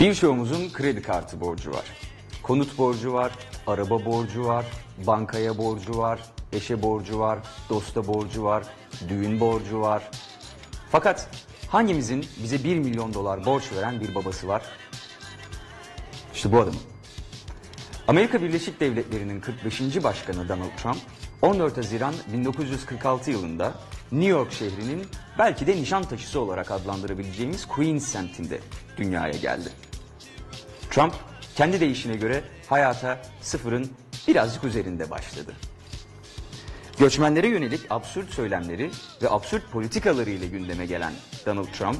Birçoğumuzun kredi kartı borcu var. Konut borcu var, araba borcu var, bankaya borcu var, eşe borcu var, dosta borcu var, düğün borcu var. Fakat hangimizin bize 1 milyon dolar borç veren bir babası var? İşte bu adamın. Amerika Birleşik Devletleri'nin 45. Başkanı Donald Trump 14 Haziran 1946 yılında New York şehrinin belki de nişan taşısı olarak adlandırabileceğimiz Queens semtinde dünyaya geldi. Trump kendi deyişine göre hayata sıfırın birazcık üzerinde başladı. Göçmenlere yönelik absürt söylemleri ve absürt politikaları ile gündeme gelen Donald Trump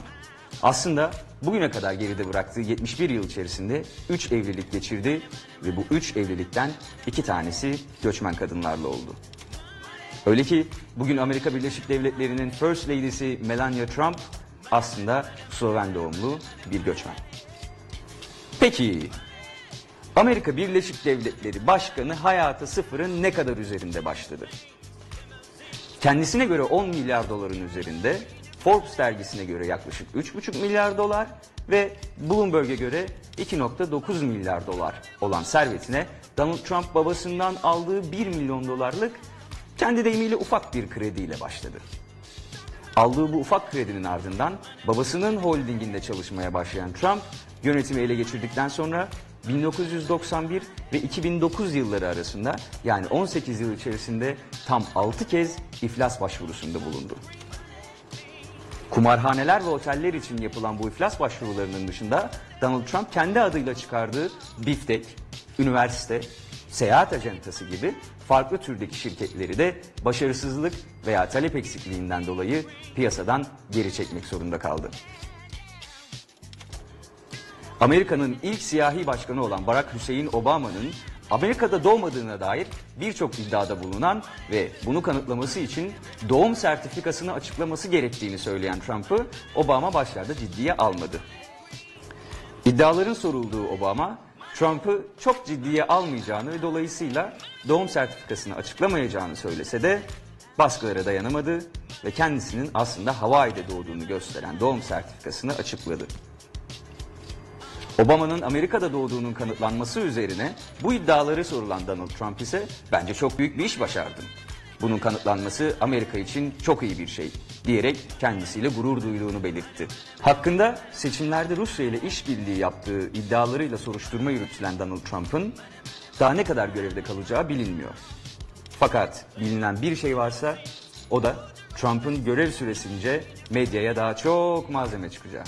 aslında bugüne kadar geride bıraktığı 71 yıl içerisinde 3 evlilik geçirdi ve bu 3 evlilikten 2 tanesi göçmen kadınlarla oldu. Öyle ki bugün Amerika Birleşik Devletleri'nin First Lady'si Melania Trump aslında Sloven doğumlu bir göçmen. Peki Amerika Birleşik Devletleri Başkanı hayata sıfırın ne kadar üzerinde başladı? Kendisine göre 10 milyar doların üzerinde, Forbes dergisine göre yaklaşık 3,5 milyar dolar ve Bloomberg'e göre 2,9 milyar dolar olan servetine Donald Trump babasından aldığı 1 milyon dolarlık kendi deyimiyle ufak bir krediyle başladı. Aldığı bu ufak kredinin ardından babasının holdinginde çalışmaya başlayan Trump yönetimi ele geçirdikten sonra 1991 ve 2009 yılları arasında yani 18 yıl içerisinde tam 6 kez iflas başvurusunda bulundu. Kumarhaneler ve oteller için yapılan bu iflas başvurularının dışında Donald Trump kendi adıyla çıkardığı Biftek, üniversite, seyahat acentası gibi farklı türdeki şirketleri de başarısızlık veya talep eksikliğinden dolayı piyasadan geri çekmek zorunda kaldı. Amerika'nın ilk siyahi başkanı olan Barack Hüseyin Obama'nın Amerika'da doğmadığına dair birçok iddiada bulunan ve bunu kanıtlaması için doğum sertifikasını açıklaması gerektiğini söyleyen Trump'ı Obama başlarda ciddiye almadı. İddiaların sorulduğu Obama, Trump'ı çok ciddiye almayacağını ve dolayısıyla doğum sertifikasını açıklamayacağını söylese de baskılara dayanamadı ve kendisinin aslında Hawaii'de doğduğunu gösteren doğum sertifikasını açıkladı. Obama'nın Amerika'da doğduğunun kanıtlanması üzerine bu iddiaları sorulan Donald Trump ise bence çok büyük bir iş başardım. Bunun kanıtlanması Amerika için çok iyi bir şey diyerek kendisiyle gurur duyduğunu belirtti. Hakkında seçimlerde Rusya ile işbirliği yaptığı iddialarıyla soruşturma yürütülen Donald Trump'ın daha ne kadar görevde kalacağı bilinmiyor. Fakat bilinen bir şey varsa o da Trump'ın görev süresince medyaya daha çok malzeme çıkacağı.